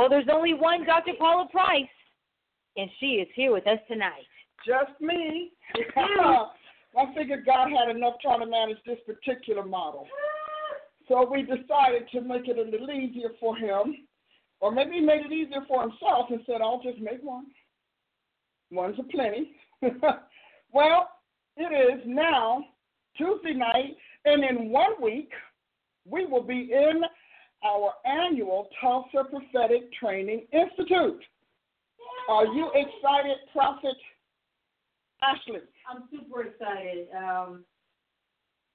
Well, there's only one Dr. Paula Price, and she is here with us tonight. Just me. I figured God had enough trying to manage this particular model. So we decided to make it a little easier for him. Or maybe he made it easier for himself and said, I'll just make one. One's a plenty. well, it is now Tuesday night, and in one week, we will be in our annual Tulsa Prophetic Training Institute. Are you excited, Prophet Ashley? I'm super excited. Um,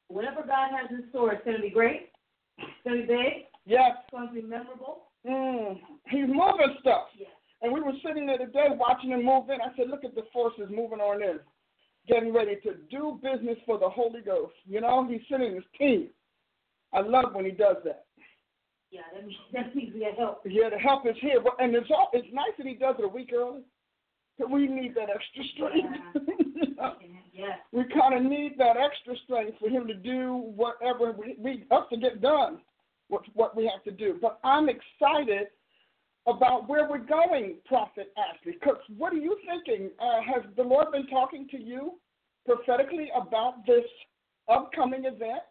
whatever God has in store, it's going to be great. It's going to be big. Yes. It's going to be memorable. Mm, he's moving stuff. Yes. And we were sitting there today watching him move in. I said, look at the forces moving on in, getting ready to do business for the Holy Ghost. You know, he's sending his team. I love when he does that. Yeah, that means, that means we got help. Yeah, the help is here. But and it's all it's nice that he does it a week early. But we need that extra strength. Yeah. We kind of need that extra strength for him to do whatever we, we us to get done what what we have to do. But I'm excited about where we're going, Prophet Ashley. Because what are you thinking? Uh, has the Lord been talking to you prophetically about this upcoming event?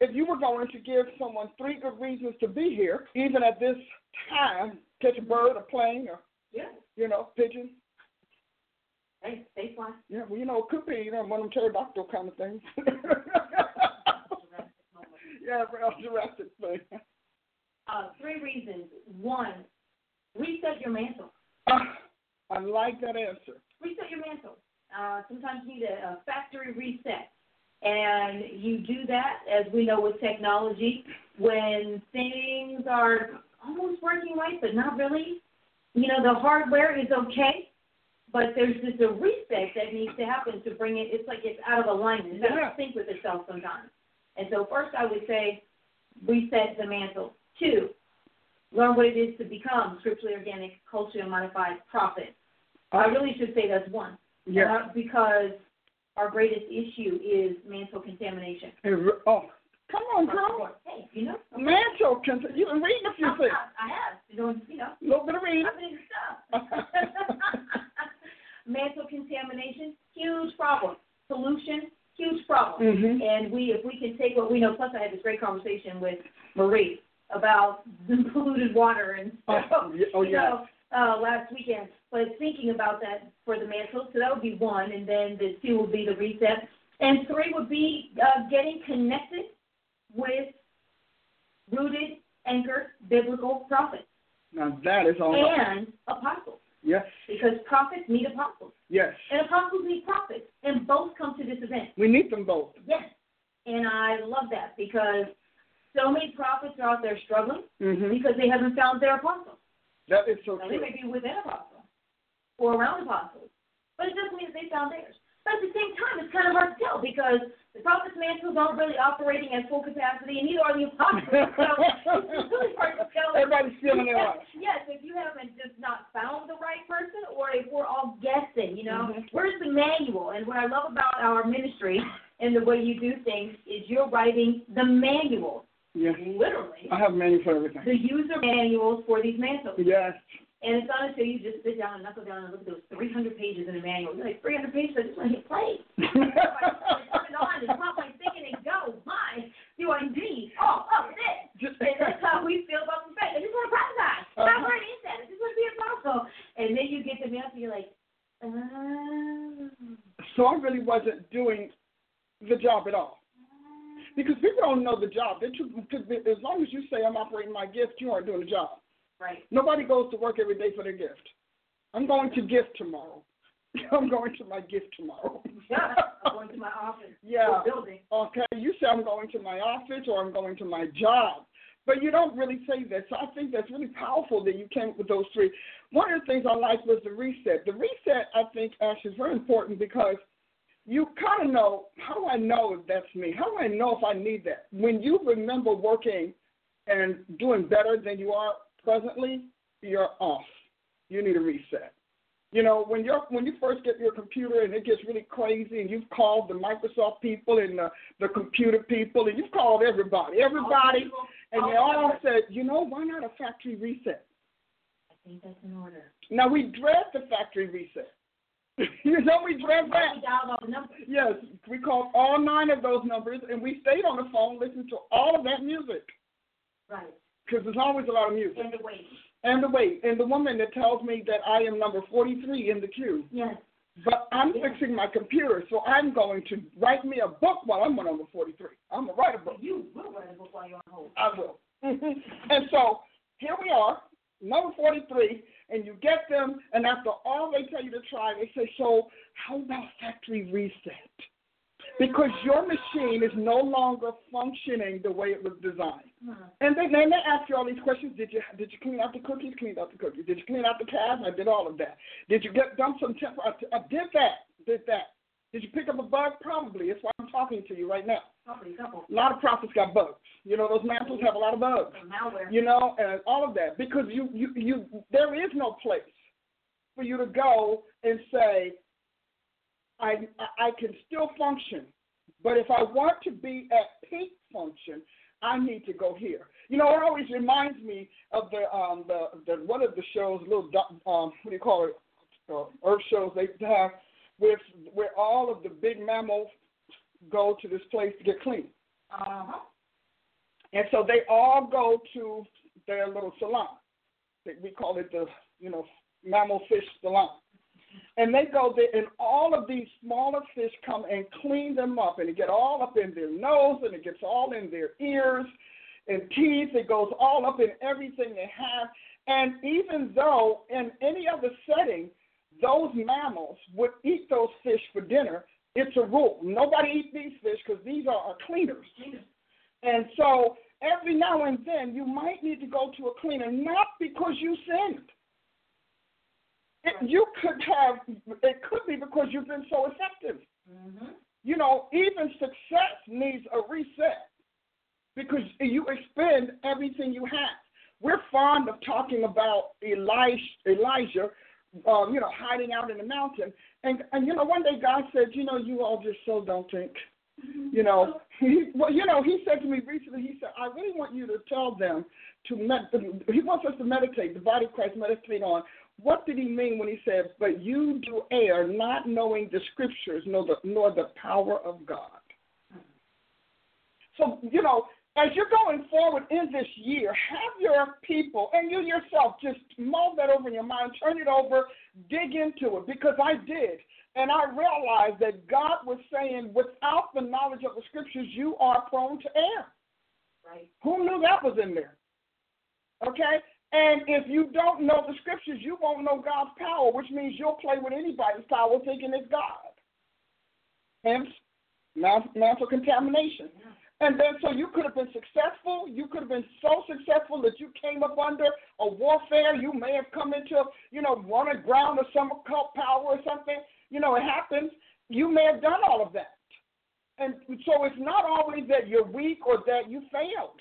If you were going to give someone three good reasons to be here, even at this time, catch a bird, a plane, or Yeah. you know, pigeon. Hey, stay fly. Yeah, well, you know, it could be you know one of them pterodactyl kind of things. yeah, real Jurassic thing. Uh, three reasons. One, reset your mantle. Ah, I like that answer. Reset your mantle. Uh, sometimes you need a, a factory reset. And you do that, as we know with technology, when things are almost working right, but not really. You know, the hardware is okay, but there's just a reset that needs to happen to bring it. It's like it's out of alignment. It's out Yeah. of sync with itself sometimes. And so, first, I would say reset the mantle. Two, learn what it is to become scripturally organic, culturally modified prophet. I really should say that's one. Yeah. Uh, because our greatest issue is mantle contamination. Re- oh, come on, girl. Hey, you know, Mantle, can you can read a few I, things. I have. You know, you know, A little bit of reading. I've been stuff. mantle contamination, huge problem. Pollution, huge problem. Mhm. And we, if we can take what we know, plus I had this great conversation with Marie about polluted water and Oh, stuff. yeah, oh, you yeah. know, uh, last weekend. But thinking about that for the mantle, so that would be one, and then the two would be the reset, and three would be uh, getting connected with rooted, anchored biblical prophets Now that is all. and apostles, Yes, because prophets need apostles, yes. and apostles need prophets, and both come to this event. We need them both. Yes, and I love that because so many prophets are out there struggling Mm-hmm. because they haven't found their apostle. That is so Now, they may be within apostle or around apostles, but it doesn't mean that they found theirs. But at the same time, it's kind of hard to tell because the prophets' mantles aren't really operating at full capacity, and neither are the apostles. So it's really hard to tell. Everybody's feeling their yes, yes, if you haven't just not found the right person, or if we're all guessing, you know, Mhm. where's the manual? And what I love about our ministry and the way you do things is you're writing the manual, Yes. literally, I have a menu for everything. the user manuals for these mantles. Yes. And it's not until you just sit down and knuckle down and look at those 300 pages in the manual. You're like, 300 pages? I just want to hit play. Turn it on and pop my thinking and go. My, do I need all of this? Just- And that's how we feel about the faith. I just want to prophesy. Uh-huh. My word is that. I just want to be a apostle. And then you get to the answer, you're like, oh. so I really wasn't doing the job at all. Because people don't know the job. They too, cause as long as you say I'm operating my gift, you aren't doing the job. Right. Nobody goes to work every day for their gift. I'm going to gift tomorrow. I'm going to my gift tomorrow. Yeah. I'm going to my office. Yeah. Building. Okay, you say I'm going to my office or I'm going to my job. But you don't really say that. So I think that's really powerful that you came up with those three. One of the things I liked was the reset. The reset, I think, Ash, is very important because you kind of know how do I know if that's me? How do I know if I need that? When you remember working and doing better than you are presently, you're off. You need a reset. You know, when you're when you first get your computer and it gets really crazy, and you've called the Microsoft people and the, the computer people, and you've called everybody, everybody, and they all said, you know, why not a factory reset? I think that's in order. Now we dread the factory reset. you know, we dread that. We dialed the numbers. Yes, we called all nine of those numbers, and we stayed on the phone listening to all of that music Right. because there's always a lot of music. And the wait. And the wait, and the woman that tells me that I am number 43 in the queue. Yes. But I'm Yeah. fixing my computer, so I'm going to write me a book while I'm on number 43. I'm going to write a book. You will write a book while you're on hold. I will. and so here we are, number 43, and you get them, and after all they tell you to try, they say, so how about factory reset? Because your machine is no longer functioning the way it was designed. And they, then they ask you all these questions. Did you did you clean out the cookies? Cleaned out the cookies. Did you clean out the cabs? I did all of that. Did you get dump some temper? I, uh, I uh, did that. Did that. Did you pick up a bug? Probably. That's why I'm talking to you right now. A lot of prophets got bugs. You know, those mantles have a lot of bugs. You know, and all of that because you you you there is no place for you to go and say, I I can still function, but if I want to be at peak function, I need to go here. You know, it always reminds me of the um the, the one of the shows, little um what do you call it, uh, Earth shows they have, with where all of the big mammals go to this place to get clean. Uh-huh. And so they all go to their little salon. We call it the, you know, mammal fish salon. And they go there, and all of these smaller fish come and clean them up, and it get all up in their nose, and it gets all in their ears and teeth. It goes all up in everything they have. And even though in any other setting, those mammals would eat those fish for dinner, it's a rule. Nobody eat these fish because these are our cleaners. And so every now and then you might need to go to a cleaner, not because you sinned. It, you could have, it could be because you've been so effective. Mm-hmm. You know, even success needs a reset because you expend everything you have. We're fond of talking about Elijah, Elijah um, you know, hiding out in the mountain. And, and, you know, one day God said, you know, you all just so don't think. You know, he, well, you know, he said to me recently, he said, I really want you to tell them to, med- he wants us to meditate, the body of Christ meditate on. What did he mean when he said, but you do err, not knowing the scriptures, nor the, nor the power of God? So, you know, as you're going forward in this year, have your people and you yourself just mull that over in your mind, turn it over, dig into it, because I did. And I realized that God was saying, without the knowledge of the scriptures, you are prone to err. Right. Who knew that was in there? Okay? And if you don't know the scriptures, you won't know God's power, which means you'll play with anybody's power thinking it's God. Hence, mantle contamination. Yeah. And then, so you could have been successful. You could have been so successful that you came up under a warfare. You may have come into, you know, a ground of some occult power or something. You know, it happens. You may have done all of that. And so it's not always that you're weak or that you failed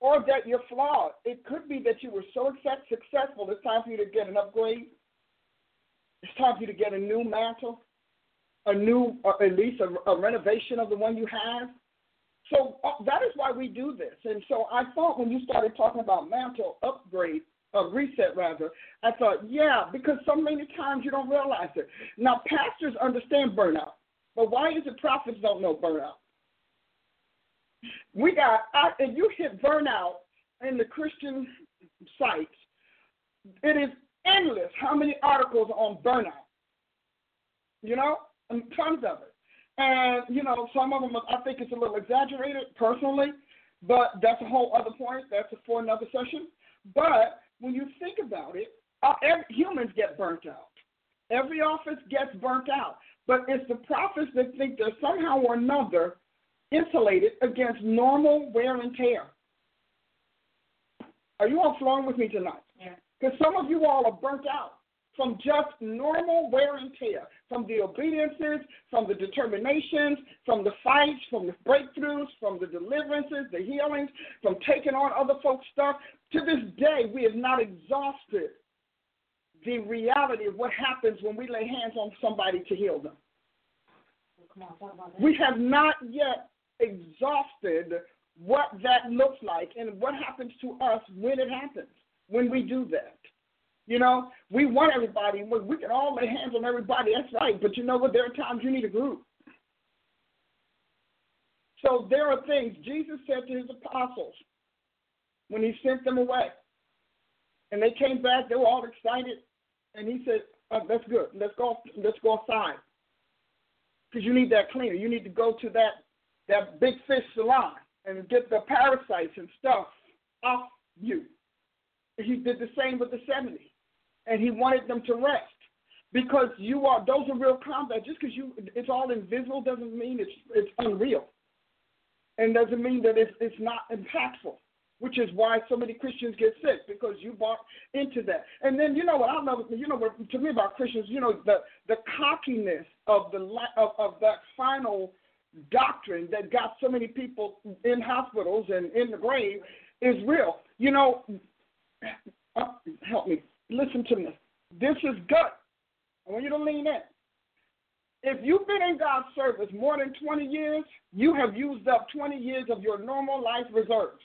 or that you're flawed. It could be that you were so successful, it's time for you to get an upgrade. It's time for you to get a new mantle, a new, or at least a, a renovation of the one you have. So uh, that is why we do this. And so I thought when you started talking about mantle upgrade, uh, reset rather, I thought, yeah, because so many times you don't realize it. Now, pastors understand burnout, but why is it prophets don't know burnout? We got, I, if you hit burnout in the Christian sites, it is endless how many articles on burnout. You know, tons of it. And, you know, some of them, I think it's a little exaggerated personally, but that's a whole other point. That's for another session. But when you think about it, uh, every, humans get burnt out. Every office gets burnt out. But it's the prophets that think they're somehow or another insulated against normal wear and tear. Are you all flowing with me tonight? Yeah. Because some of you all are burnt out from just normal wear and tear, from the obediences, from the determinations, from the fights, from the breakthroughs, from the deliverances, the healings, from taking on other folks' stuff. To this day, we have not exhausted the reality of what happens when we lay hands on somebody to heal them. Come on, talk about that. We have not yet exhausted what that looks like and what happens to us when it happens, when we do that. You know, we want everybody, we we can all lay hands on everybody, that's right, but you know what? There are times you need a group. So there are things Jesus said to his apostles when he sent them away. And they came back, they were all excited, and he said, oh, that's good. Let's go let's go outside. Because you need that cleaner. You need to go to that that big fish salon and get the parasites and stuff off you. He did the same with the 70. And he wanted them to rest. Because you are those are real combat. Just because you it's all invisible doesn't mean it's it's unreal. And doesn't mean that it's it's not impactful. Which is why so many Christians get sick because you bought into that. And then you know what I love. You know what to me about Christians. You know the the cockiness of the of, of that final doctrine that got so many people in hospitals and in the grave is real. You know, uh, help me. Listen to me. This is good. I want you to lean in. If you've been in God's service more than 20 years, you have used up 20 years of your normal life reserves.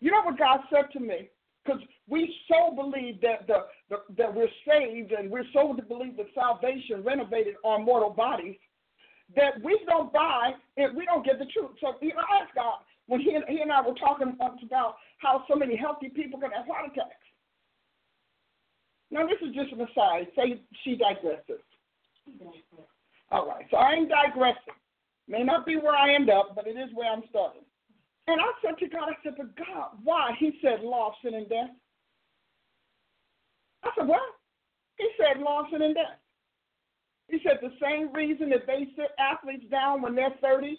You know what God said to me? Because we so believe that the, the that we're saved and we're so to believe that salvation renovated our mortal bodies that we don't buy if we don't get the truth. So you know, I asked God when he and, he and I were talking about how so many healthy people can have heart attacks. Now this is just an aside. Say she digresses. All right, so I ain't digressing. May not be where I end up, but it is where I'm starting. And I said to God, I said, but God, why? He said, law, sin, and death. I said, what? He said, law, sin, and death. He said the same reason that they sit athletes down when they're 30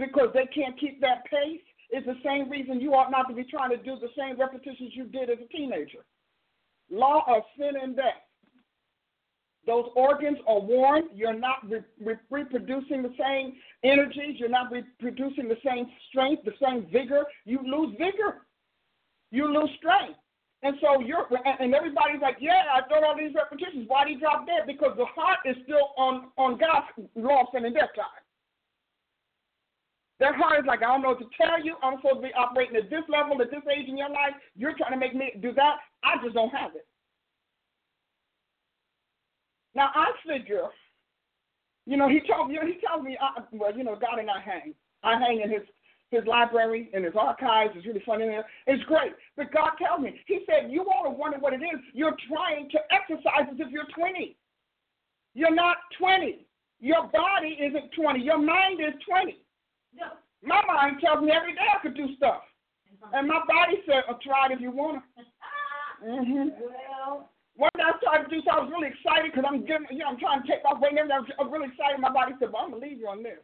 because they can't keep that pace is the same reason you ought not to be trying to do the same repetitions you did as a teenager. Law of sin and death. Those organs are worn. You're not re- re- reproducing the same energies. You're not reproducing the same strength, the same vigor. You lose vigor. You lose strength. And so you're, and everybody's like, yeah, I done all these repetitions. Why did he drop dead? Because the heart is still on on God's law of sin and death time. Their heart is like, I don't know what to tell you. I'm supposed to be operating at this level, at this age in your life. You're trying to make me do that. I just don't have it. Now I figure, you know, he told me, he tells me, uh, well, you know, God and I hang. I hang in his his library and his archives. It's really funny there. It's great. But God tells me, He said, you ought to wonder what it is. You're trying to exercise as if you're 20. You're not 20. Your body isn't 20. Your mind is 20. My mind tells me every day I could do stuff. And my body said, oh, try it if you want to. Mm-hmm. Well, One day I started to do so I was really excited because I'm getting, you know, I'm trying to take off weight and everything. I was really excited. My body said, well, I'm going to leave you on this.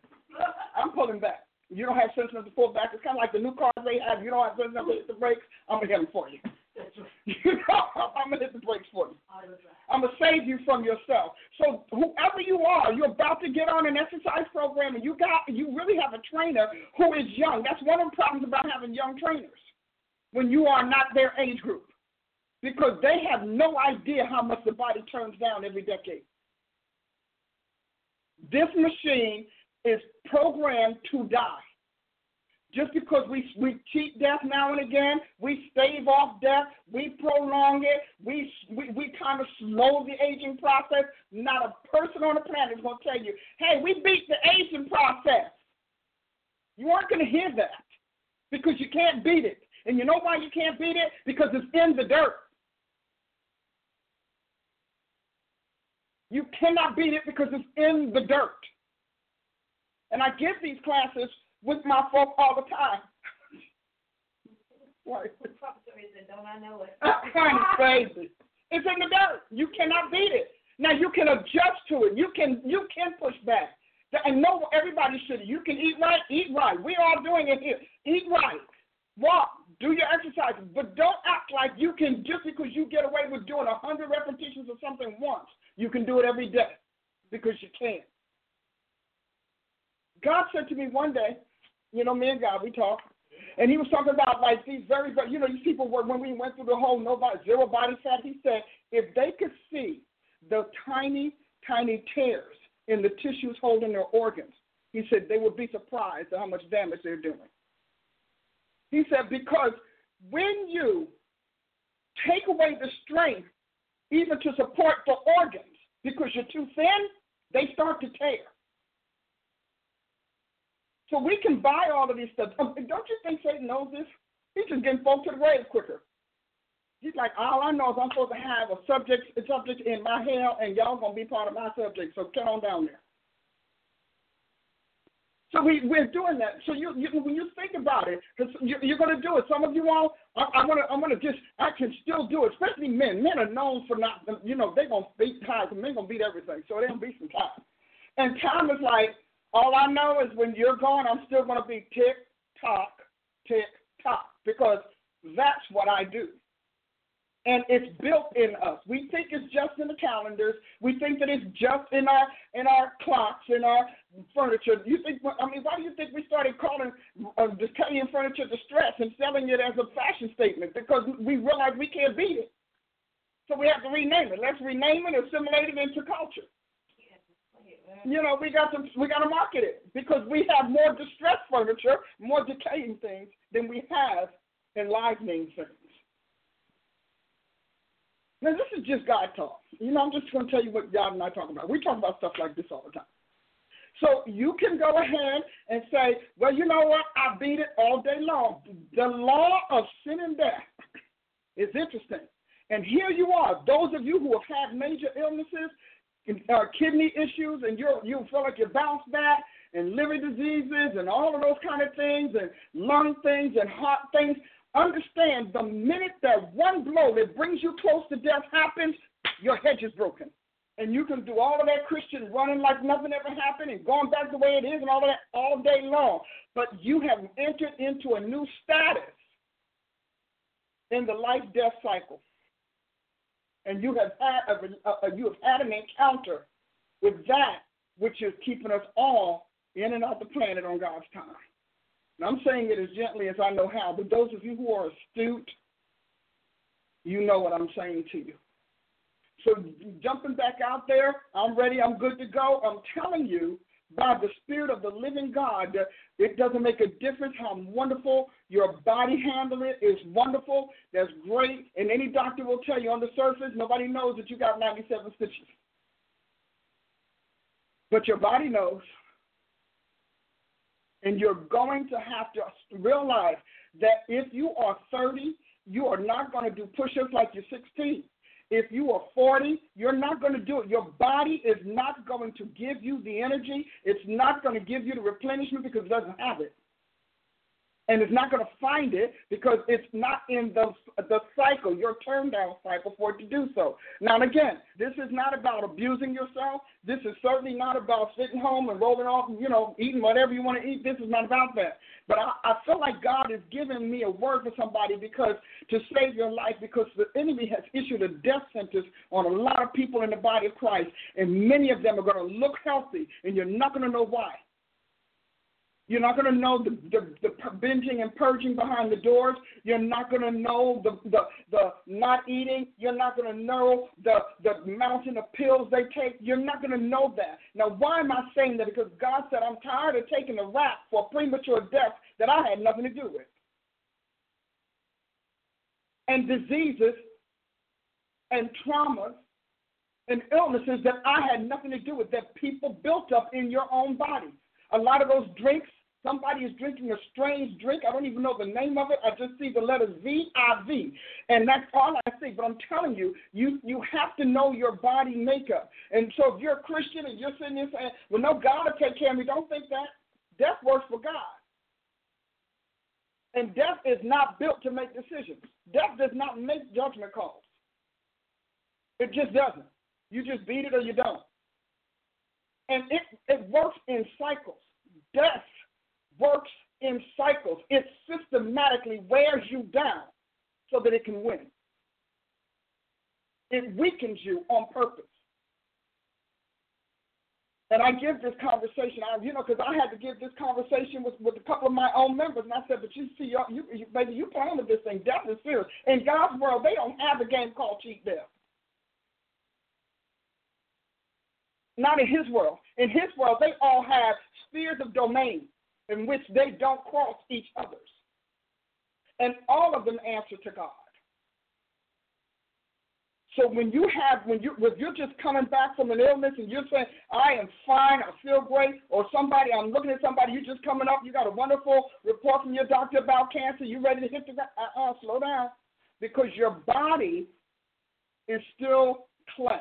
I'm pulling back. You don't have sense enough to pull back. It's kind of like the new cars they have. You don't have sense enough to hit the brakes. I'm going to hit them for you. You know, I'm to hit the brakes for you. I'm to save you from yourself. So whoever you are, you're about to get on an exercise program, and you got you really have a trainer who is young. That's one of the problems about having young trainers when you are not their age group, because they have no idea how much the body turns down every decade. This machine is programmed to die. Just because we we cheat death now and again, we stave off death, we prolong it, we we, we kind of slow the aging process. Not a person on the planet is going to tell you, "Hey, we beat the aging process." You aren't going to hear that because you can't beat it, and you know why you can't beat it? Because it's in the dirt. You cannot beat it because it's in the dirt. And I give these classes with my folk all the time. What? don't I know it? kind of crazy. It's in the dirt. You cannot beat it. Now you can adjust to it. You can you can push back. And no, everybody should. You can eat right, eat right. We all doing it here. Eat right. walk, do your exercises, but don't act like you can just because you get away with doing a hundred repetitions of something once, you can do it every day because you can. God said to me one day, you know, me and God, we talk, and he was talking about like these very, you know, these people were when we went through the whole nobody zero body fat. He said if they could see the tiny, tiny tears in the tissues holding their organs, he said they would be surprised at how much damage they're doing. He said because when you take away the strength even to support the organs because you're too thin, they start to tear. So we can buy all of these stuff. Don't you think Satan knows this? He's just getting folks to the grave quicker. He's like, all I know is I'm supposed to have a subject, a subject in my hell, and y'all gonna be part of my subject. So get on down there. So we, we're doing that. So you, you when you think about it, because you, you're to do it. Some of you all, I, to, I'm going to just, I can still do it. Especially men. Men are known for not, you know, they're going to beat time. Men to beat everything. So they're going to beat some time. And time is like, all I know is when you're gone, I'm still going to be tick tock, tick tock, because that's what I do. And it's built in us. We think it's just in the calendars. We think that it's just in our in our clocks, in our furniture. You think? I mean, why do you think we started calling uh, Italian furniture distress and selling it as a fashion statement? Because we realize we can't beat it. So we have to rename it. Let's rename it, assimilate it into culture. You know, we got to we got to market it because we have more distressed furniture, more decaying things than we have enlivening things. Now this is just God talk. You know, I'm just going to tell you what God and I talk about. We talk about stuff like this all the time. So you can go ahead and say, well, you know what? I beat it all day long. The law of sin and death is interesting. And here you are, those of you who have had major illnesses, uh, kidney issues and you you feel like you bounce back and liver diseases and all of those kind of things and lung things and heart things. Understand the minute that one blow that brings you close to death happens, your hedge is broken. And you can do all of that Christian running like nothing ever happened and going back the way it is and all of that all day long. But you have entered into a new status in the life death cycle and you have had a, a, you have had an encounter with that which is keeping us all in and out the planet on God's time. And I'm saying it as gently as I know how, but those of you who are astute, you know what I'm saying to you. So jumping back out there, I'm ready, I'm good to go. I'm telling you, by the Spirit of the living God, it doesn't make a difference how wonderful your body handle it is wonderful. That's great. And any doctor will tell you on the surface, nobody knows that you got 97 stitches. But your body knows. And you're going to have to realize that if you are 30, you are not going to do push ups like you're 16. If you are 40, you're not going to do it. Your body is not going to give you the energy. It's not going to give you the replenishment because it doesn't have it and it's not going to find it because it's not in the the cycle, your turn down cycle for it to do so. Now, again, this is not about abusing yourself. This is certainly not about sitting home and rolling off, you know, eating whatever you want to eat. This is not about that. But I, I feel like God is giving me a word for somebody because to save your life, because the enemy has issued a death sentence on a lot of people in the body of Christ, and many of them are going to look healthy, and you're not going to know why. You're not going to know the, the, the binging and purging behind the doors. You're not going to know the, the, the not eating. You're not going to know the, the mountain of pills they take. You're not going to know that. Now, why am I saying that? Because God said, I'm tired of taking a rap for premature death that I had nothing to do with. And diseases and traumas and illnesses that I had nothing to do with, that people built up in your own body. A lot of those drinks Somebody is drinking a strange drink. I don't even know the name of it. I just see the letter V I V, and that's all I see. But I'm telling you, you you have to know your body makeup. And so if you're a Christian and you're sitting there saying, "Well, no, God will take care of me," don't think that. Death works for God. And death is not built to make decisions. Death does not make judgment calls. It just doesn't. You just beat it or you don't. And it, it works in cycles. Death works in cycles. It systematically wears you down so that it can win. It weakens you on purpose. And I give this conversation, I, you know, because I had to give this conversation with, with a couple of my own members, and I said, "But you see, you, you, baby, you playing with this thing. Death is serious. In God's world, they don't have a game called cheat death. Not in His world. In His world, they all have spheres of domain in which they don't cross each other's, and all of them answer to God. So when you have when you if you're just coming back from an illness and you're saying I am fine, I feel great, or somebody I'm looking at somebody you're just coming up, you got a wonderful report from your doctor about cancer, you ready to hit the uh uh slow down because your body is still clay.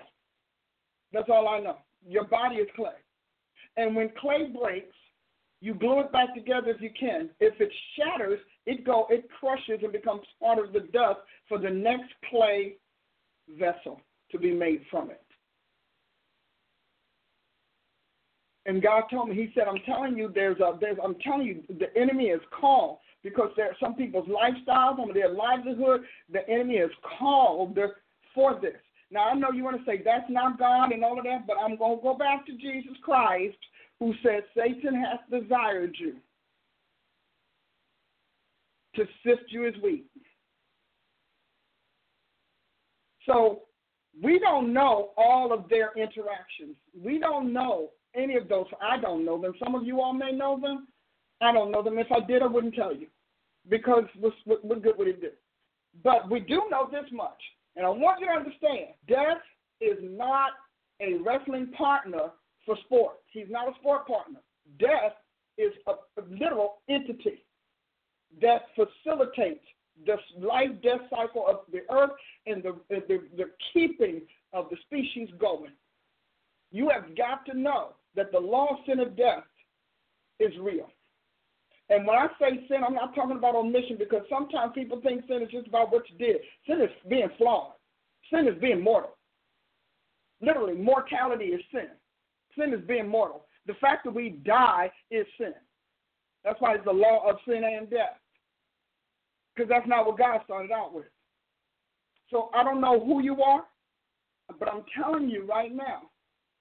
That's all I know. Your body is clay, and when clay breaks, you glue it back together if you can. If it shatters, it go it crushes and becomes part of the dust for the next clay vessel to be made from it. And God told me, He said, I'm telling you, there's a there's I'm telling you, the enemy is called because there are some people's lifestyles, some of their livelihood, the enemy is called for this. Now I know you want to say that's not God and all of that, but I'm gonna go back to Jesus Christ who said Satan has desired you to sift you as wheat. So we don't know all of their interactions. We don't know any of those. I don't know them. Some of you all may know them. I don't know them. If I did, I wouldn't tell you because what, what good would it do? But we do know this much, and I want you to understand: death is not a wrestling partner for sports. He's not a sport partner. Death is a, a literal entity that facilitates the life death cycle of the earth and the, the, the keeping of the species going. You have got to know that the law of sin of death is real. And when I say sin, I'm not talking about omission because sometimes people think sin is just about what you did. Sin is being flawed. Sin is being mortal. Literally, mortality is sin. Sin is being mortal. The fact that we die is sin. That's why it's the law of sin and death because that's not what God started out with. So I don't know who you are, but I'm telling you right now,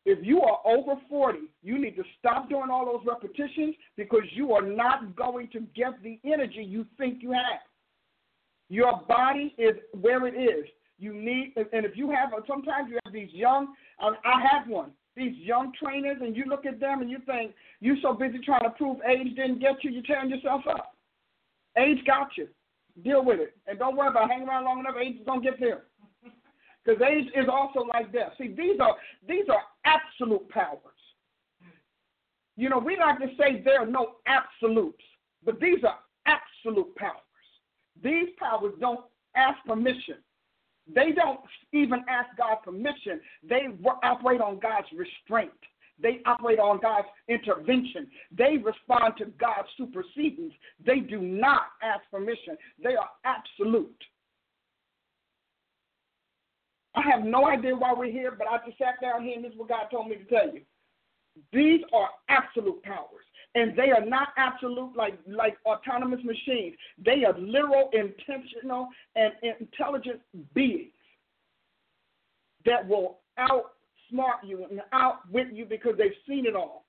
if you are over 40, you need to stop doing all those repetitions because you are not going to get the energy you think you have. Your body is where it is. You need, and if you have, sometimes you have these young, I have one, these young trainers, and you look at them and you think, you're so busy trying to prove age didn't get you, you're tearing yourself up. Age got you. Deal with it. And don't worry about hanging around long enough, age is gonna get there. Because age is also like death. See, these are these are absolute powers. You know, we like to say there are no absolutes, but these are absolute powers. These powers don't ask permission. They don't even ask God permission. They operate on God's restraint. They operate on God's intervention. They respond to God's supersedence. They do not ask permission. They are absolute. I have no idea why we're here, but I just sat down here and this is what God told me to tell you. These are absolute powers. And they are not absolute like, like autonomous machines. They are literal, intentional, and intelligent beings that will outsmart you and outwit you because they've seen it all.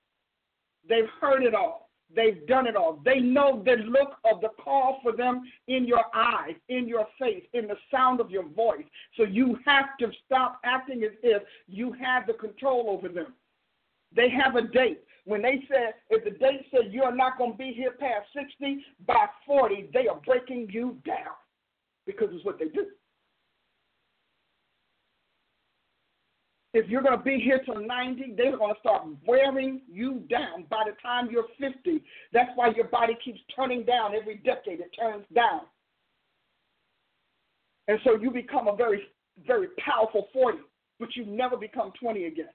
They've heard it all. They've done it all. They know the look of the call for them in your eyes, in your face, in the sound of your voice. So you have to stop acting as if you have the control over them. They have a date. When they said, if the date said you are not going to be here past 60, by 40, they are breaking you down because it's what they do. if you're going to be here till 90, they're going to start wearing you down by the time you're 50. That's why your body keeps turning down every decade. It turns down. And so you become a very, very powerful 40, but you never become 20 again.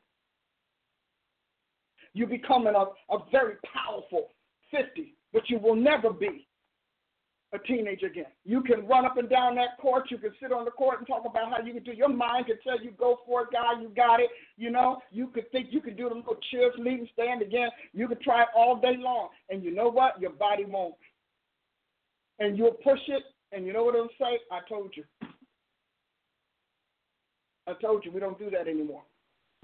You become a, a very powerful 50, but you will never be a teenager again. You can run up and down that court. You can sit on the court and talk about how you can do. Your mind can tell you, go for it, guy. You got it. You know, you could think you could do the little cheers, leading stand again. You could try it all day long. And you know what? Your body won't. And you'll push it, and you know what it'll say? I told you. I told you we don't do that anymore.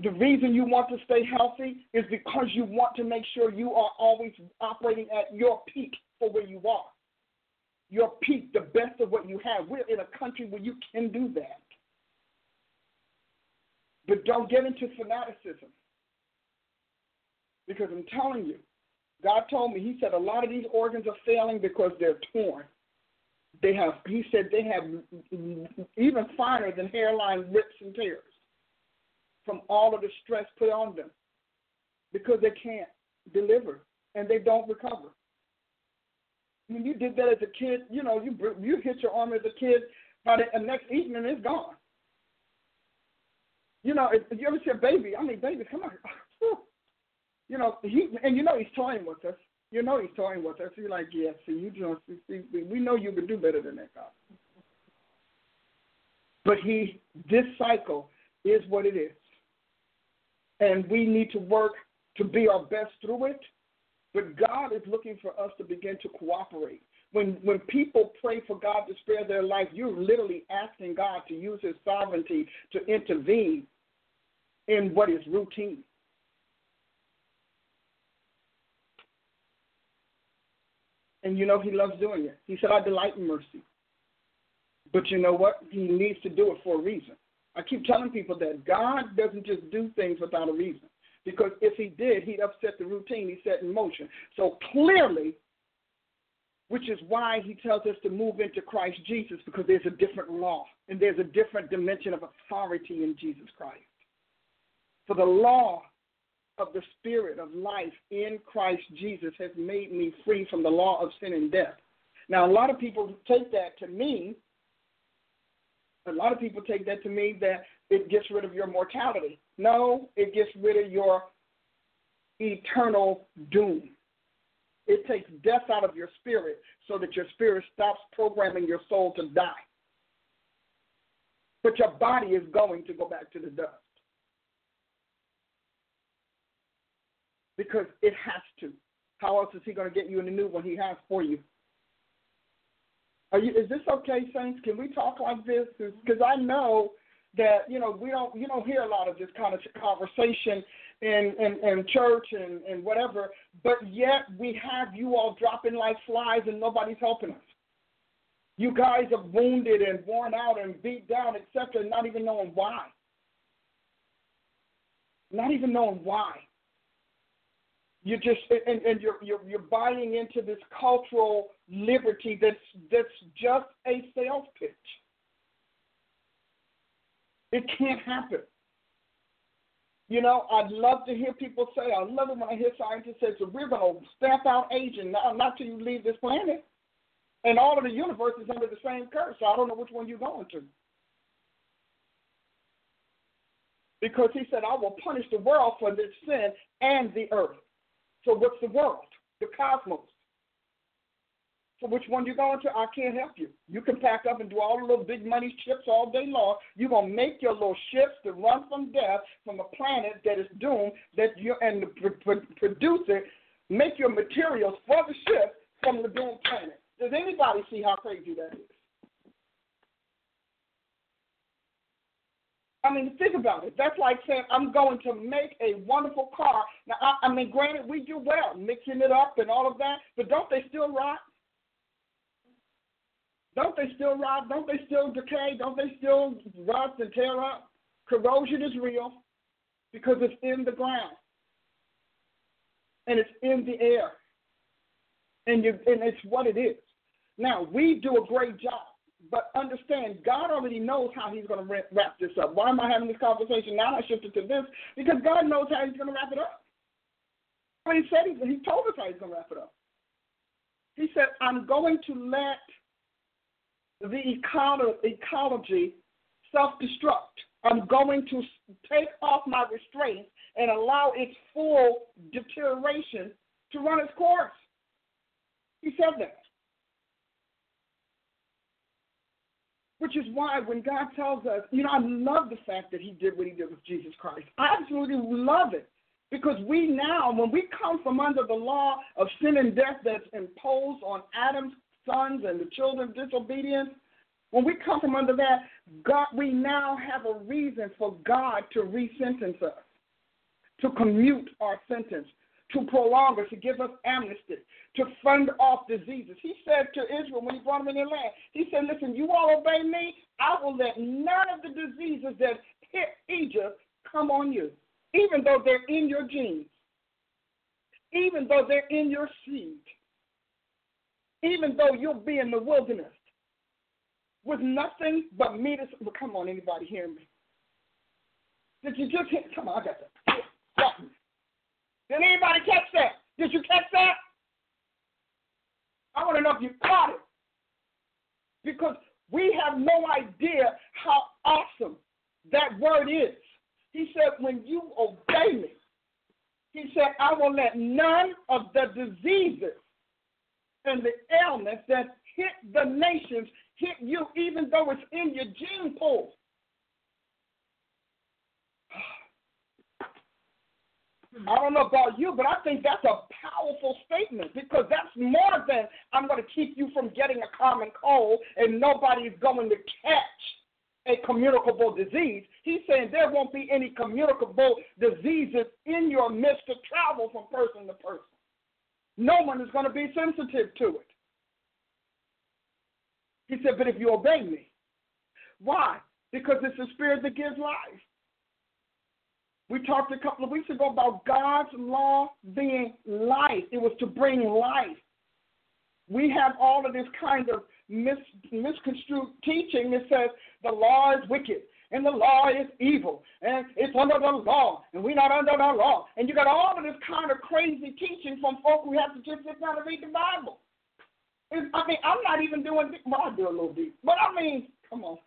The reason you want to stay healthy is because you want to make sure you are always operating at your peak for where you are your peak, the best of what you have. We're in a country where you can do that. But don't get into fanaticism. Because I'm telling you, God told me, He said a lot of these organs are failing because they're torn. They have, He said, they have even finer than hairline rips and tears from all of the stress put on them because they can't deliver and they don't recover when you did that as a kid, you know, you you hit your arm as a kid, by the next evening it's gone. You know, if, if you ever see a baby, I mean, baby, come on, you know, he and you know he's toying with us. You know he's toying with us. You're like, yeah, see, you just see, we know you can do better than that, God. But he, this cycle is what it is, and we need to work to be our best through it but God is looking for us to begin to cooperate. When when people pray for God to spare their life, you're literally asking God to use his sovereignty to intervene in what is routine. And you know he loves doing it. He said, I delight in mercy. But you know what? He needs to do it for a reason. I keep telling people that God doesn't just do things without a reason. Because if he did, he'd upset the routine he set in motion. So clearly, which is why he tells us to move into Christ Jesus, because there's a different law and there's a different dimension of authority in Jesus Christ. For the law of the Spirit of life in Christ Jesus has made me free from the law of sin and death. Now, a lot of people take that to mean, a lot of people take that to mean that it gets rid of your mortality. No, it gets rid of your eternal doom. It takes death out of your spirit so that your spirit stops programming your soul to die. But your body is going to go back to the dust. Because it has to. How else is he going to get you in the new one he has for you? Are you is this okay, Saints? Can we talk like this? Because I know that you know we don't you don't hear a lot of this kind of conversation in in, in church and and whatever, but yet we have you all dropping like flies and nobody's helping us. You guys are wounded and worn out and beat down, etc., not even knowing why. Not even knowing why. You just and, and you're, you're you're buying into this cultural liberty that's that's just a sales pitch. It can't happen. You know, I'd love to hear people say, I love it when I hear scientists say, we're going to stamp out aging now, not till you leave this planet. And all of the universe is under the same curse, so I don't know which one you're going to. Because he said, I will punish the world for this sin and the earth. So what's the world? The cosmos. So which one you going to? I can't help you. You can pack up and do all the little big money ships all day long. You're gonna make your little ships to run from death from a planet that is doomed. That you and the pr- pr- producer make your materials for the ship from the doomed planet. Does anybody see how crazy that is? I mean, think about it. That's like saying I'm going to make a wonderful car. Now, I, I mean, granted, we do well mixing it up and all of that, but don't they still rot? Don't they still rot? Don't they still decay? Don't they still rot and tear up? Corrosion is real because it's in the ground and it's in the air, and you and it's what it is. Now we do a great job, but understand God already knows how He's going to wrap this up. Why am I having this conversation now? I shifted to this because God knows how He's going to wrap it up. He said he, he told us how He's going to wrap it up. He said, "I'm going to let." the ecology self destruct. I'm going to take off my restraints and allow its full deterioration to run its course. He said that. Which is why when God tells us, you know, I love the fact that He did what He did with Jesus Christ. I absolutely love it. Because we now, when we come from under the law of sin and death that's imposed on Adam's sons and the children of disobedience, when we come from under that, God, we now have a reason for God to resentence us, to commute our sentence, to prolong us, to give us amnesty, to fund off diseases. He said to Israel when he brought them in their land, he said, Listen, you all obey me, I will let none of the diseases that hit Egypt come on you, even though they're in your genes, even though they're in your seed, even though you'll be in the wilderness with nothing but meat. Well, come on, anybody hear me? Did you just hit? Come on, I got that. Did anybody catch that? Did you catch that? I want to know if you caught it. Because we have no idea how awesome that word is. He said, when you obey me, he said, I will let none of the diseases and the ailments that hit the nations hit you, even though it's in your gene pool. I don't know about you, but I think that's a powerful statement because that's more than I'm going to keep you from getting a common cold and nobody's going to catch a communicable disease. He's saying there won't be any communicable diseases in your midst to travel from person to person. No one is going to be sensitive to it. He said, but if you obey me, why? Because it's the spirit that gives life. We talked a couple of weeks ago about God's law being life. It was to bring life. We have all of this kind of mis- misconstrued teaching that says the law is wicked and the law is evil and it's under the law and we're not under the law. And you got all of this kind of crazy teaching from folk who have to just sit down and read the Bible. It's, I mean, I'm not even doing, well, I do a little deep, but I mean, come on.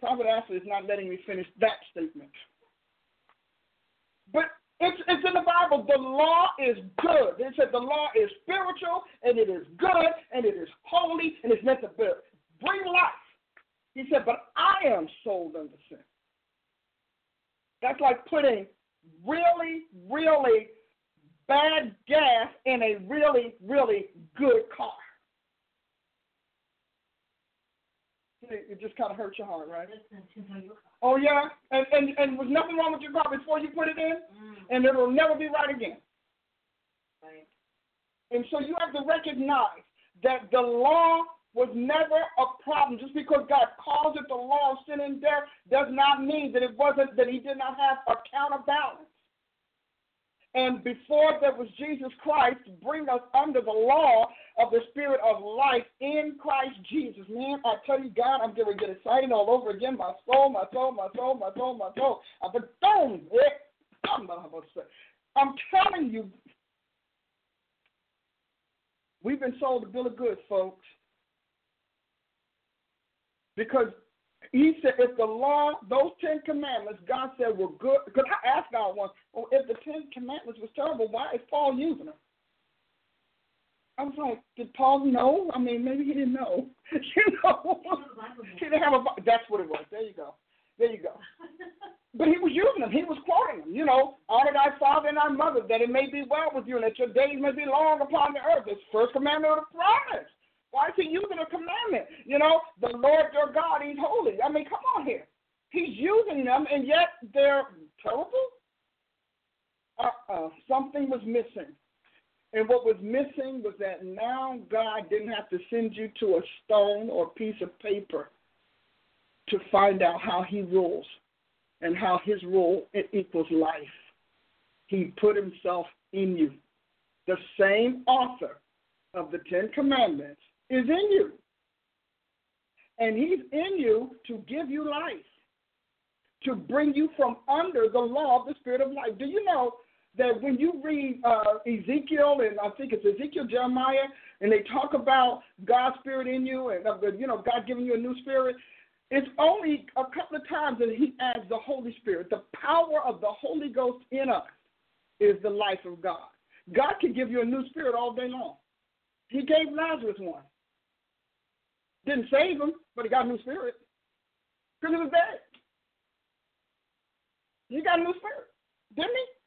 Prophet Ashley is not letting me finish that statement. But it's, it's in the Bible. The law is good. It said the law is spiritual and it is good and it is holy and it's meant to bring life. He said, but I am sold under sin. That's like putting really, really bad gas in a really, really good car. It just kind of hurts your heart, right? Oh yeah, and and and was nothing wrong with your car before you put it in, mm. and it will never be right again. Right. And so you have to recognize that the law was never a problem. Just because God calls it the law of sin and death does not mean that it wasn't that He did not have a counterbalance. And before there was Jesus Christ to bring us under the law of the Spirit of life in Christ Jesus. Man, I tell you, God, I'm to get excited all over again. My soul, my soul, my soul, my soul, my soul. I'm I'm telling you, we've been sold a bill of goods, folks. Because he said, if the law, those Ten Commandments, God said were good, because I asked God once, well, if the Ten Commandments was terrible, why is Paul using them? I was like, did Paul know? I mean, maybe he didn't know. you know, he didn't have a. That's what it was. There you go. There you go. but he was using them. He was quoting them. You know, honor thy father and thy mother, that it may be well with you, and that your days may be long upon the earth. It's first commandment of the promise. Why is he using a commandment? You know, the Lord your God, he's holy. I mean, come on here. He's using them, and yet they're terrible? Uh-uh. Something was missing. And what was missing was that now God didn't have to send you to a stone or piece of paper to find out how he rules and how his rule equals life. He put himself in you. The same author of the Ten Commandments is in you. And he's in you to give you life, to bring you from under the law of the Spirit of life. Do you know that when you read uh, Ezekiel, and I think it's Ezekiel, Jeremiah, and they talk about God's Spirit in you and, uh, you know, God giving you a new spirit, it's only a couple of times that he adds the Holy Spirit. The power of the Holy Ghost in us is the life of God. God can give you a new spirit all day long. He gave Lazarus one. Didn't save him, but he got a new spirit. Because he was dead. He got a new spirit, didn't he?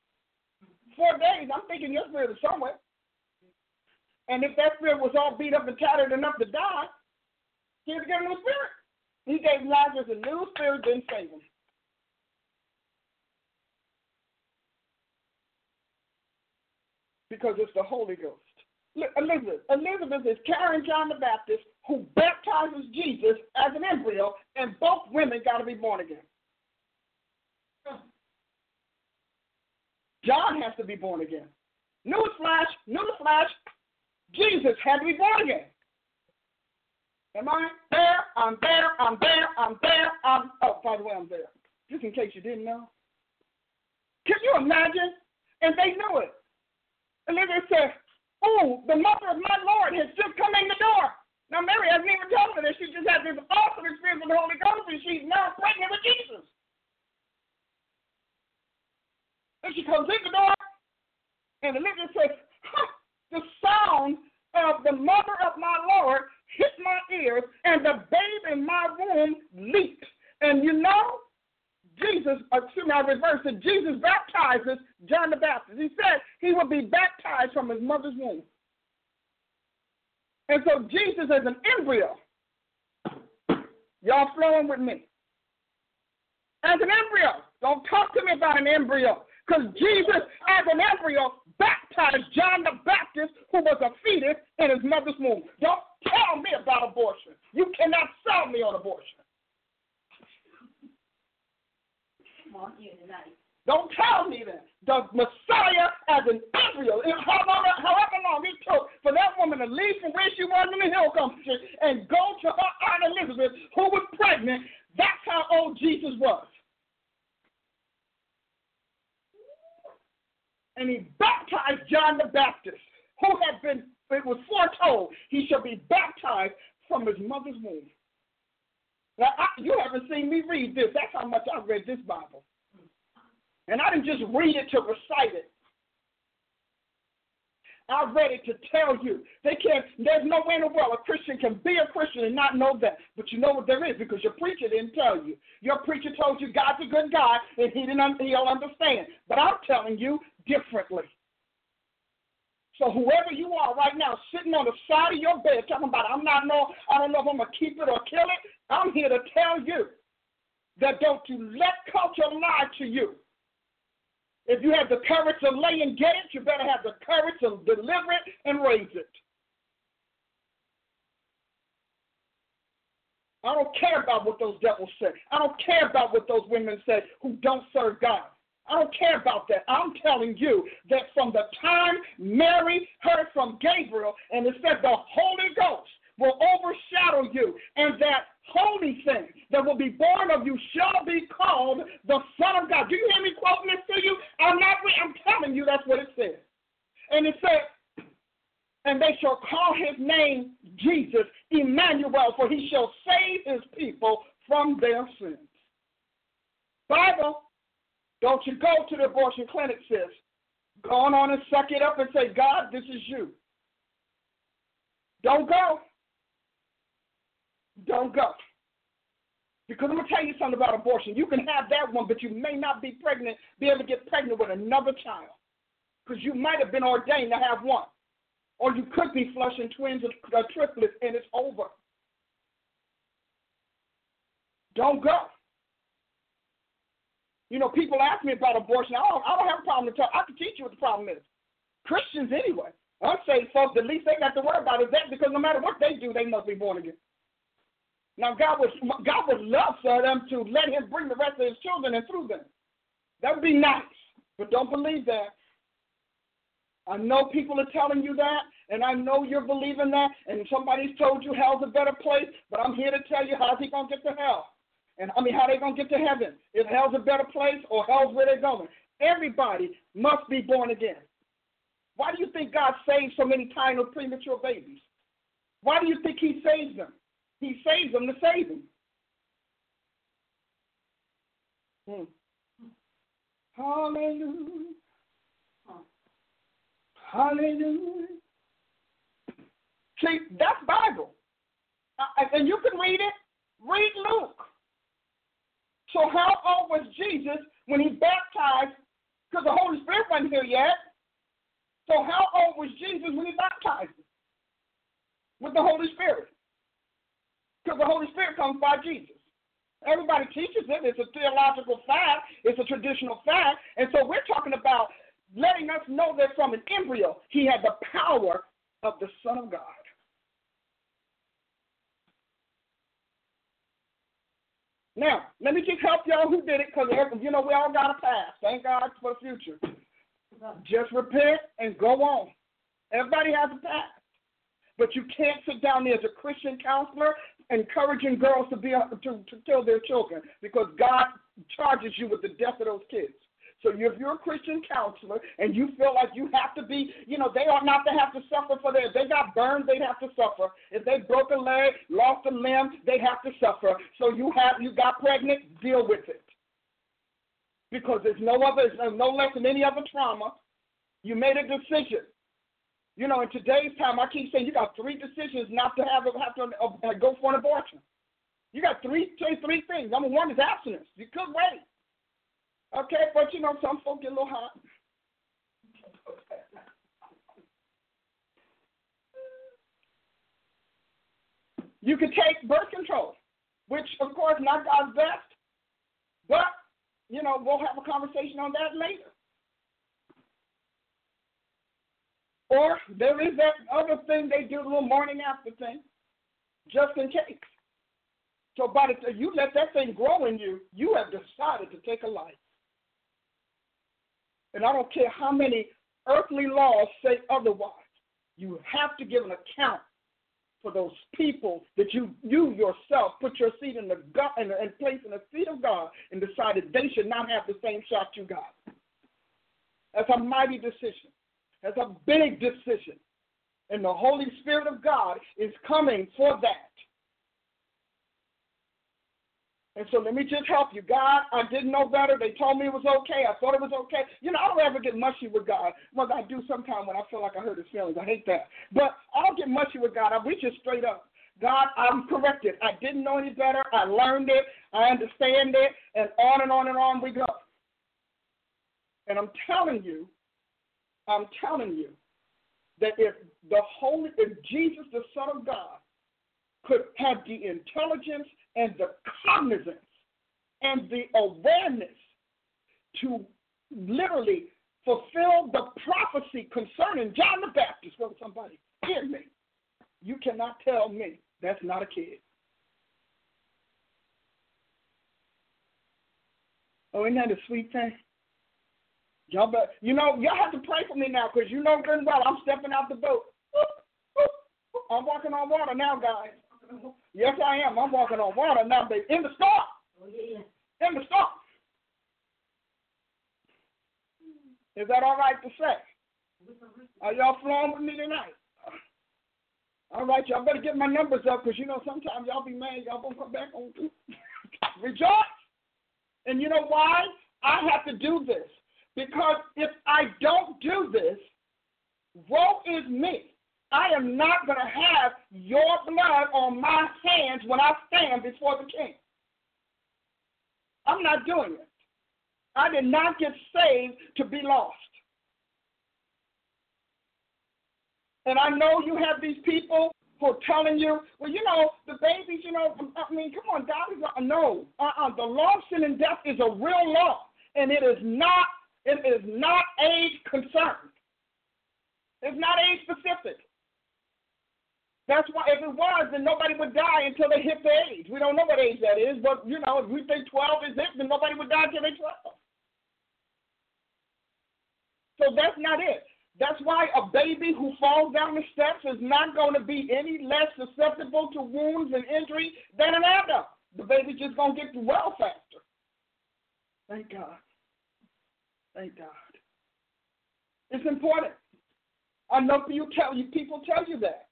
Four days, I'm thinking your spirit is somewhere. And if that spirit was all beat up and tattered enough to die, he get a new spirit. He gave Lazarus a new spirit, didn't save him. Because it's the Holy Ghost. Elizabeth. Elizabeth is carrying John the Baptist, who baptizes Jesus as an embryo, and both women got to be born again. John has to be born again. Newsflash, newsflash, Jesus had to be born again. Am I there? I'm there. I'm there. I'm there. I'm. Oh, by the way, I'm there. Just in case you didn't know. Can you imagine? And they knew it. And then they said, Oh, the mother of my Lord has just come in the door. Now, Mary hasn't even told her that. She just had this awesome experience with the Holy Ghost, and she's now pregnant with Jesus. And she comes in the door, and the Elizabeth says, the sound of the mother of my Lord hit my ears, and the babe in my womb leaped. And you know, Jesus, uh, excuse me, I reverse it. Jesus baptizes John the Baptist. He said he would be baptized from his mother's womb. And so Jesus is an embryo. Y'all flowing with me. As an embryo. Don't talk to me about an embryo. Because Jesus, as an embryo, baptized John the Baptist, who was a fetus in his mother's womb. Don't tell me about abortion. You cannot sell me on abortion. Don't tell me that. The Messiah as an embryo, however, however long it took for that woman to leave from where she was in the hill country and go to her aunt Elizabeth, who was pregnant, that's how old Jesus was. And he baptized John the Baptist, who had been, it was foretold, he shall be baptized from his mother's womb. Now, I, you haven't seen me read this. That's how much I've read this Bible. And I didn't just read it to recite it. I read it to tell you. They can't, there's no way in the world a Christian can be a Christian and not know that. But you know what there is because your preacher didn't tell you. Your preacher told you God's a good God and he didn't, he'll understand. But I'm telling you differently. So whoever you are right now, sitting on the side of your bed, talking about I'm not know, I don't know if I'm gonna keep it or kill it. I'm here to tell you that don't you let culture lie to you. If you have the courage to lay and get it, you better have the courage to deliver it and raise it. I don't care about what those devils say. I don't care about what those women say who don't serve God. I don't care about that. I'm telling you that from the time Mary heard from Gabriel and it said the Holy Ghost will overshadow you, and that holy thing that will be born of you shall be called the Son of God. Do you hear me quoting this to you? I'm not. I'm telling you that's what it says. And it said, and they shall call his name Jesus, Emmanuel, for he shall save his people from their sins. Bible don't you go to the abortion clinic, sis. Go on and suck it up and say, God, this is you. Don't go. Don't go. Because I'm going to tell you something about abortion. You can have that one, but you may not be pregnant, be able to get pregnant with another child. Because you might have been ordained to have one. Or you could be flushing twins or triplets and it's over. Don't go. You know, people ask me about abortion. I don't, I don't have a problem to tell. I can teach you what the problem is. Christians, anyway. Say, folks, the least they got to worry about is that because no matter what they do, they must be born again. Now, God would God would love for them to let Him bring the rest of His children and through them. That would be nice, but don't believe that. I know people are telling you that, and I know you're believing that, and somebody's told you hell's a better place, but I'm here to tell you how's he going to get to hell. And I mean, how they gonna get to heaven? If hell's a better place or hell's where they're going? Everybody must be born again. Why do you think God saves so many tiny premature babies? Why do you think He saves them? He saves them to save them. Hmm. Hallelujah. Hallelujah. See, that's Bible. Uh, and you can read it. Read Luke. So how old was Jesus when he baptized? Because the Holy Spirit wasn't here yet. So how old was Jesus when he baptized with the Holy Spirit? Because the Holy Spirit comes by Jesus. Everybody teaches it. It's a theological fact. It's a traditional fact. And so we're talking about letting us know that from an embryo, he had the power of the Son of God. Now, let me just help y'all who did it because, you know, we all got a past. Thank God for the future. Just repent and go on. Everybody has a past. But you can't sit down there as a Christian counselor encouraging girls to be to, to kill their children because God charges you with the death of those kids. So if you're a Christian counselor and you feel like you have to be, you know, they ought not to have to suffer for that. If they got burned, they'd have to suffer. If they broke a leg, lost a limb, they have to suffer. So you have you got pregnant, deal with it. Because there's no other, there's no less than any other trauma. You made a decision. You know, in today's time, I keep saying you got three decisions not to have have to uh, go for an abortion. You got three, three, three things. Number one is abstinence. You could wait. Okay, but you know, some folk get a little hot. You could take birth control, which of course not God's best, but you know, we'll have a conversation on that later. Or there is that other thing they do, a little morning after thing, just in case. So by the time you let that thing grow in you, you have decided to take a life. And I don't care how many earthly laws say otherwise. You have to give an account for those people that you you yourself put your seat in the God and, and place in the seat of God and decided they should not have the same shot you got. That's a mighty decision. That's a big decision. And the Holy Spirit of God is coming for that. And so let me just help you. God, I didn't know better. They told me it was okay. I thought it was okay. You know, I don't ever get mushy with God. Well, I do sometimes when I feel like I hurt his feelings. I hate that. But I don't get mushy with God. I reach it straight up. God, I'm corrected. I didn't know any better. I learned it. I understand it. And on and on and on we go. And I'm telling you, I'm telling you that if the Holy, if Jesus, the Son of God, could have the intelligence and the cognizance and the awareness to literally fulfill the prophecy concerning John the Baptist. Well, somebody hear me. You cannot tell me that's not a kid. Oh, isn't that a sweet thing? Y'all, but you know, y'all have to pray for me now because you know good and well I'm stepping out the boat. I'm walking on water now, guys. Yes, I am. I'm walking on water now, baby. In the storm. Oh, yeah. In the storm. Is that all right to say? Are y'all flowing with me tonight? All right, y'all better get my numbers up because you know sometimes y'all be mad. Y'all gonna come back on. Rejoice. And you know why? I have to do this because if I don't do this, woe is me. I am not going to have your blood on my hands when I stand before the king. I'm not doing it. I did not get saved to be lost. And I know you have these people who are telling you, well, you know, the babies, you know, I mean, come on, God is not, no. Uh-uh. The law of sin and death is a real law, and it is not, it is not age concerned. It's not age specific. That's why if it was, then nobody would die until they hit the age. We don't know what age that is, but you know, if we think 12 is it, then nobody would die until they're 12. So that's not it. That's why a baby who falls down the steps is not going to be any less susceptible to wounds and injury than an adult. The baby's just going to get well faster. Thank God. Thank God. It's important. I know you tell you people tell you that.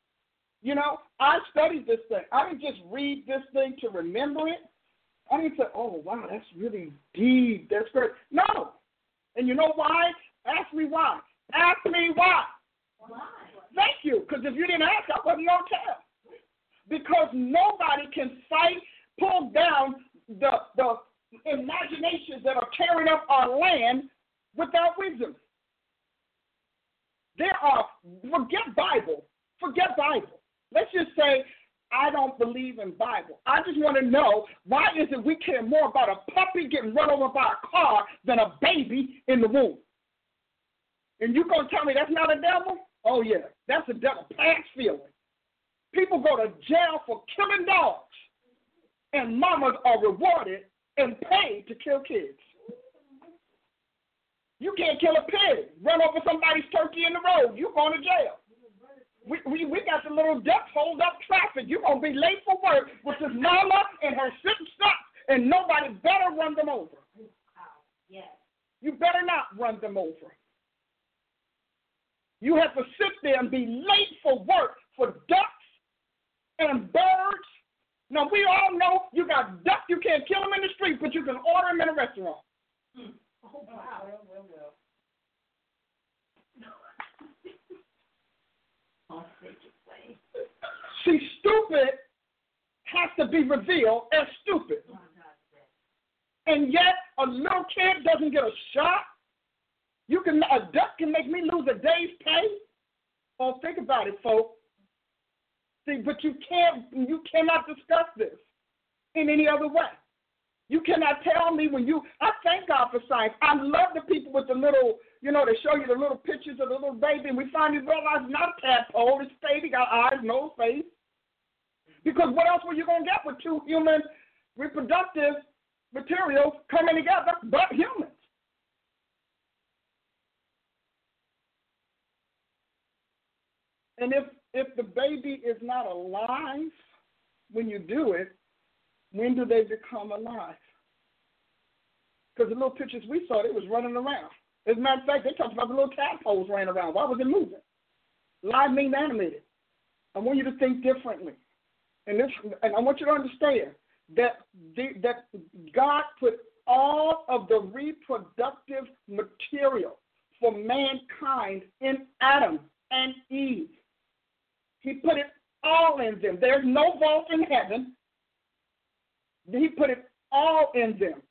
You know, I studied this thing. I didn't just read this thing to remember it. I didn't say, oh, wow, that's really deep. That's great. No. And you know why? Ask me why. Ask me why. Why? Thank you. Because if you didn't ask, I wasn't going to tell. because nobody can fight, pull down the, the imaginations that are tearing up our land without wisdom. There are, forget Bible, forget Bible. Let's just say, I don't believe in Bible. I just want to know why is it we care more about a puppy getting run over by a car than a baby in the womb? And you gonna tell me that's not a devil? Oh yeah, that's a devil. Pants feeling. People go to jail for killing dogs, and mamas are rewarded and paid to kill kids. You can't kill a pig, run over somebody's turkey in the road. You going to jail. We, we, we got the little ducks hold up traffic. You're going to be late for work with this mama and her sitting stuck, and nobody better run them over. Yes. You better not run them over. You have to sit there and be late for work for ducks and birds. Now, we all know you got ducks, you can't kill them in the street, but you can order them in a restaurant. Hmm. Oh, wow. Well, well, well. I'll take it away. See, stupid has to be revealed as stupid. And yet, a little kid doesn't get a shot. You can a duck can make me lose a day's pay. Oh, think about it, folks. See, but you can't you cannot discuss this in any other way. You cannot tell me when you I thank God for science. I love the people with the little, you know, they show you the little pictures of the little baby, and we finally realize not a tadpole, it's a baby, got eyes, nose, face. Because what else were you gonna get with two human reproductive materials coming together but humans? And if if the baby is not alive when you do it, when do they become alive? Because the little pictures we saw, it was running around. As a matter of fact, they talked about the little tadpoles running around. Why was it moving? Live means animated. I want you to think differently. And this, and I want you to understand that the, that God put all of the reproductive material for mankind in Adam and Eve. He put it all in them. There's no vault in heaven. He put it all in them.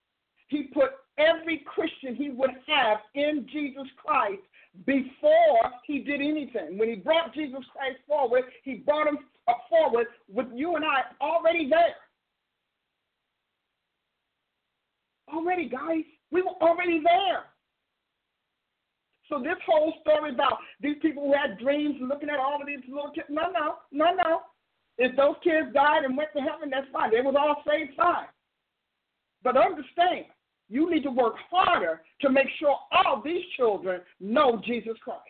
He put every Christian he would have in Jesus Christ before he did anything. When he brought Jesus Christ forward, he brought him forward with you and I already there. Already, guys. We were already there. So this whole story about these people who had dreams looking at all of these little kids, no, no, no, no. If those kids died and went to heaven, that's fine. They was all saved, fine. But understand, you need to work harder to make sure all these children know Jesus Christ.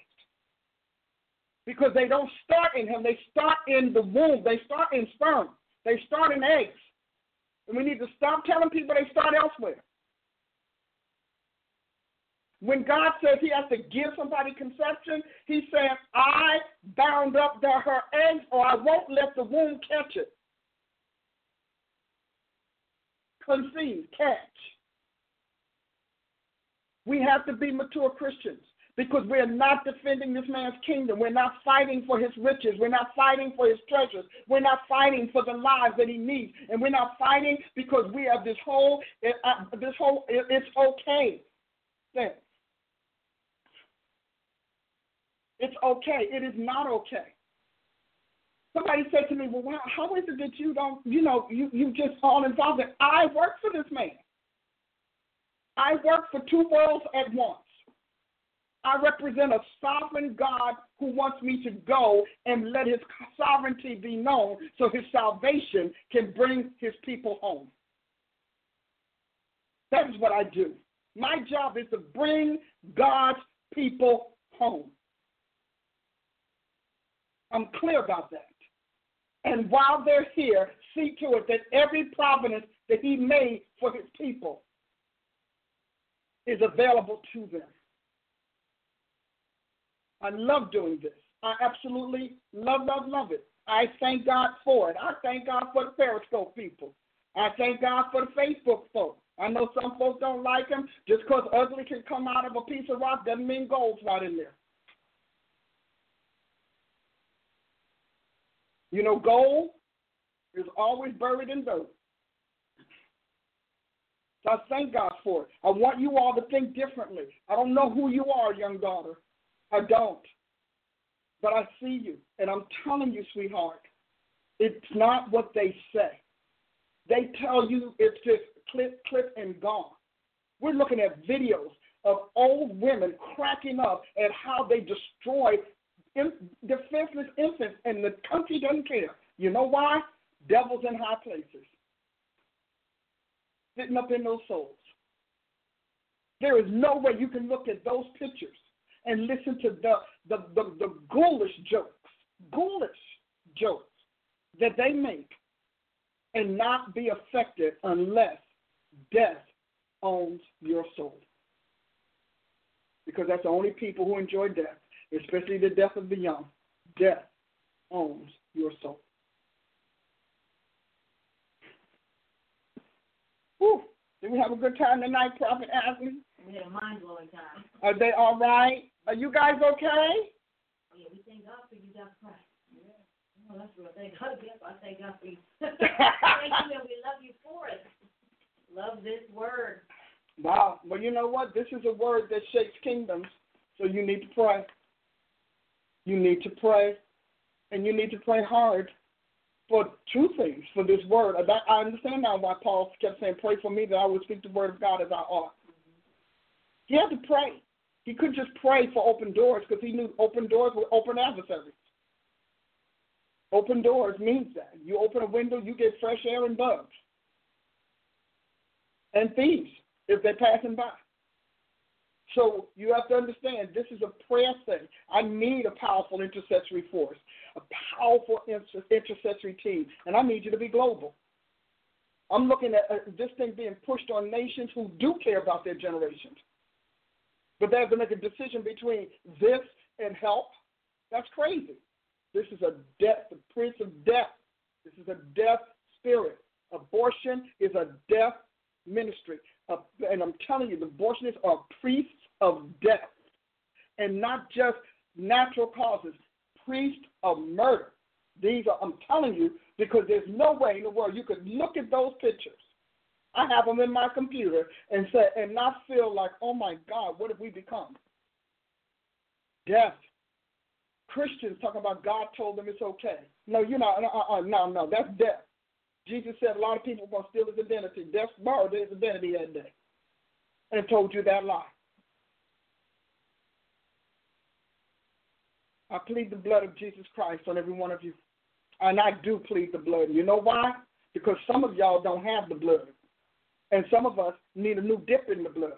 Because they don't start in him, they start in the womb, they start in sperm, they start in eggs. And we need to stop telling people they start elsewhere. When God says he has to give somebody conception, he's saying, I bound up the, her eggs or I won't let the womb catch it. Conceive, catch. We have to be mature Christians because we're not defending this man's kingdom. We're not fighting for his riches. We're not fighting for his treasures. We're not fighting for the lives that he needs. And we're not fighting because we have this whole, uh, this whole, it's okay thing. It's okay. It is not okay. Somebody said to me, "Well, wow, how is it that you don't, you know, you you just all involved in?" I work for this man. I work for two worlds at once. I represent a sovereign God who wants me to go and let his sovereignty be known so his salvation can bring his people home. That is what I do. My job is to bring God's people home. I'm clear about that. And while they're here, see to it that every providence that He made for His people is available to them. I love doing this. I absolutely love, love, love it. I thank God for it. I thank God for the Periscope people. I thank God for the Facebook folks. I know some folks don't like them. Just because ugly can come out of a piece of rock doesn't mean gold's not in there. You know, gold is always buried in dirt. So I thank God for it. I want you all to think differently. I don't know who you are, young daughter. I don't. But I see you. And I'm telling you, sweetheart, it's not what they say. They tell you it's just clip, clip, and gone. We're looking at videos of old women cracking up at how they destroy defenseless infants, and the country doesn't care. You know why? Devils in high places, sitting up in those souls. There is no way you can look at those pictures and listen to the the, the, the ghoulish jokes, ghoulish jokes that they make and not be affected unless death owns your soul. Because that's the only people who enjoy death, especially the death of the young. Death owns your soul. Whew. Did we have a good time tonight, Prophet Ashley? We had a mind blowing time. Are they all right? Are you guys okay? Yeah, we thank God for you, Dr. Price. Oh, that's real. Thank God. Yes, I thank God for you. thank you, and we love you for it. Love this word. Wow. Well, you know what? This is a word that shakes kingdoms. So you need to pray. You need to pray. And you need to pray hard for two things for this word. I understand now why Paul kept saying, Pray for me that I would speak the word of God as I ought. He had to pray. He couldn't just pray for open doors because he knew open doors were open adversaries. Open doors means that. You open a window, you get fresh air and bugs. And thieves if they're passing by. So you have to understand this is a prayer thing. I need a powerful intercessory force, a powerful intercessory team, and I need you to be global. I'm looking at uh, this thing being pushed on nations who do care about their generations. But they have to make a decision between this and help. That's crazy. This is a death, the prince of death. This is a death spirit. Abortion is a death ministry. And I'm telling you, the abortionists are priests of death. And not just natural causes, priests of murder. These are, I'm telling you, because there's no way in the world you could look at those pictures. I have them in my computer and say, and not feel like, oh my God, what have we become? Death. Christians talking about God told them it's okay. No, you're not. Uh, uh, no, no, that's death. Jesus said a lot of people are going to steal his identity. Death borrowed his identity that day and told you that lie. I plead the blood of Jesus Christ on every one of you. And I do plead the blood. You know why? Because some of y'all don't have the blood. And some of us need a new dip in the blood.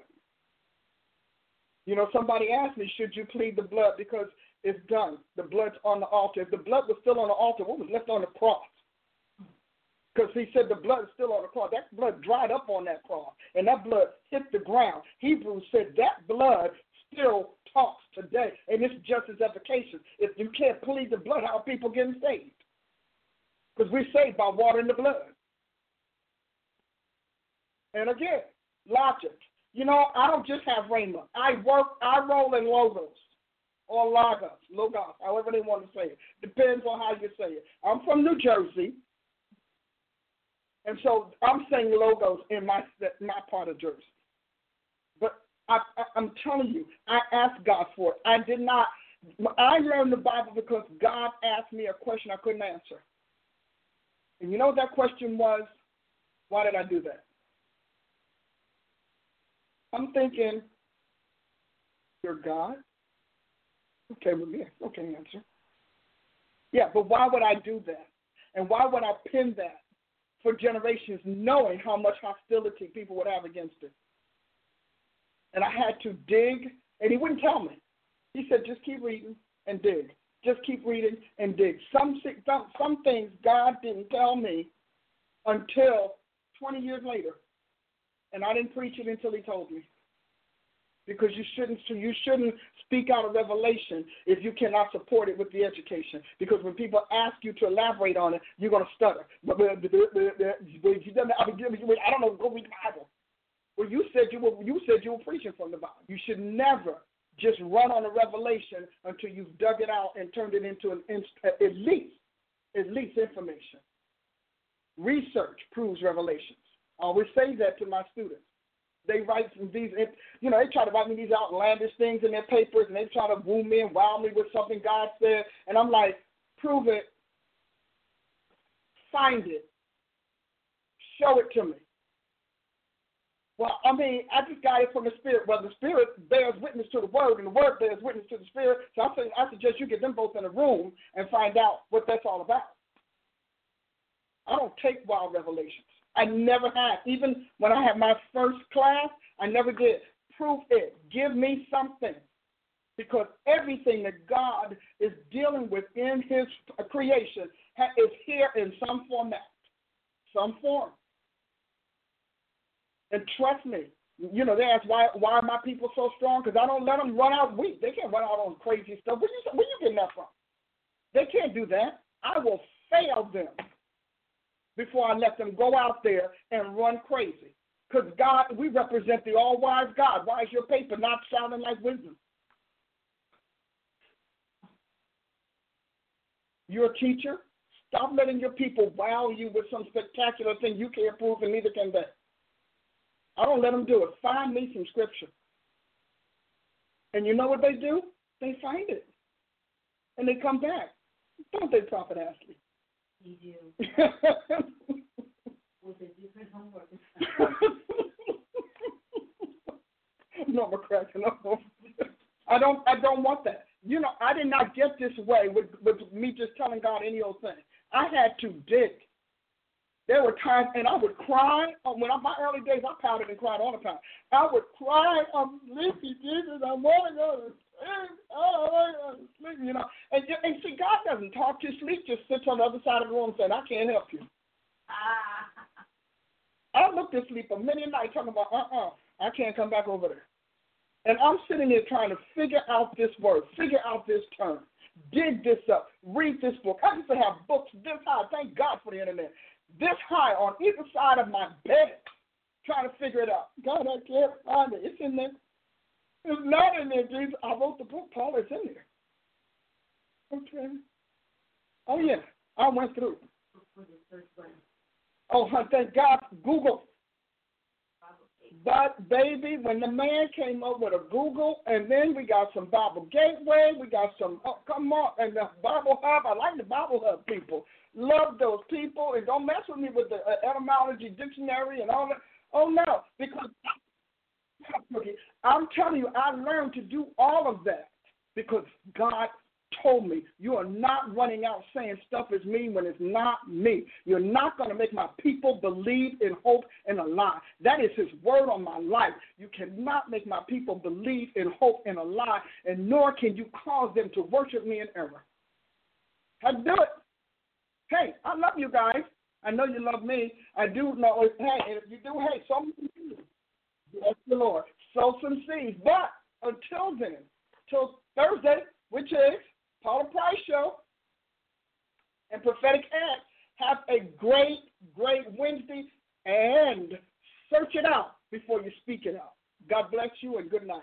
You know, somebody asked me, should you plead the blood? Because it's done. The blood's on the altar. If the blood was still on the altar, what was left on the cross? Because he said the blood is still on the cross. That blood dried up on that cross, and that blood hit the ground. Hebrews said that blood still talks today, and it's just as efficacious. If you can't plead the blood, how are people getting saved? Because we're saved by water and the blood. And again, logic. You know, I don't just have Rhema. I work, I roll in logos or logos, logos, however they want to say it. Depends on how you say it. I'm from New Jersey. And so I'm saying logos in my my part of Jersey. But I, I, I'm telling you, I asked God for it. I did not. I learned the Bible because God asked me a question I couldn't answer. And you know what that question was? Why did I do that? I'm thinking, you're God? Okay, well, yeah, okay, answer. Yeah, but why would I do that? And why would I pin that? for generations, knowing how much hostility people would have against it. And I had to dig, and he wouldn't tell me. He said, just keep reading and dig. Just keep reading and dig. Some, some, some things God didn't tell me until 20 years later. And I didn't preach it until he told me because you shouldn't you shouldn't speak out a revelation if you cannot support it with the education. Because when people ask you to elaborate on it, you're going to stutter. But I don't know. Go read the Bible. Well, you said you were you said you were preaching from the Bible. You should never just run on a revelation until you've dug it out and turned it into an at least at least information. Research proves revelations. I always say that to my students. They write these, you know, they try to write me these outlandish things in their papers, and they try to woo me and wow me with something God said, and I'm like, prove it, find it, show it to me. Well, I mean, I just got it from the Spirit. Well, the Spirit bears witness to the Word, and the Word bears witness to the Spirit. So I, think, I suggest you get them both in a room and find out what that's all about. I don't take wild revelations. I never had. Even when I had my first class, I never did. Prove it. Give me something. Because everything that God is dealing with in His creation is here in some format, some form. And trust me, you know, they ask why why are my people so strong? Because I don't let them run out weak. They can't run out on crazy stuff. Where you where you getting that from? They can't do that. I will fail them before I let them go out there and run crazy. Because God, we represent the all wise God. Why is your paper not sounding like wisdom? You're a teacher. Stop letting your people wow you with some spectacular thing you can't prove, and neither can they. I don't let them do it. Find me some scripture. And you know what they do? They find it. And they come back. Don't they, Prophet Ashley? You do. With a different homework. no, we're cracking up. I don't. I don't want that. You know, I did not get this way with with me just telling God any old thing. I had to dig. There were times, and I would cry. Uh, when I, my early days, I pouted and cried all the time. I would cry, I'm sleepy, Jesus, I want to go to. Oh, I want to you know. And, and see, God doesn't talk to you. Sleep just sits on the other side of the room saying, I can't help you. Ah. I looked at sleep a million nights talking about, uh-uh, I can't come back over there. And I'm sitting there trying to figure out this word, figure out this term, dig this up, read this book. I used to have books this high. Thank God for the internet this high on either side of my bed trying to figure it out. God, I can't find it. It's in there. It's not in there, Jesus. I wrote the book, Paul. It's in there. Okay. Oh, yeah. I went through. Oh, thank God. Google. But baby, when the man came up with a Google, and then we got some Bible Gateway, we got some. Oh, come on, and the Bible Hub. I like the Bible Hub people. Love those people, and don't mess with me with the uh, etymology dictionary and all that. Oh no, because I'm telling you, I learned to do all of that because God told me you are not running out saying stuff is me when it's not me. You're not going to make my people believe in hope and a lie. That is His word on my life. You cannot make my people believe in hope and a lie, and nor can you cause them to worship me in error. I do it. Hey, I love you guys. I know you love me. I do know. Hey, if you do, hey, some seeds. Bless the Lord. Sow some seeds. But until then, till Thursday, which is Paula Price Show and Prophetic Act, have a great, great Wednesday and search it out before you speak it out. God bless you and good night.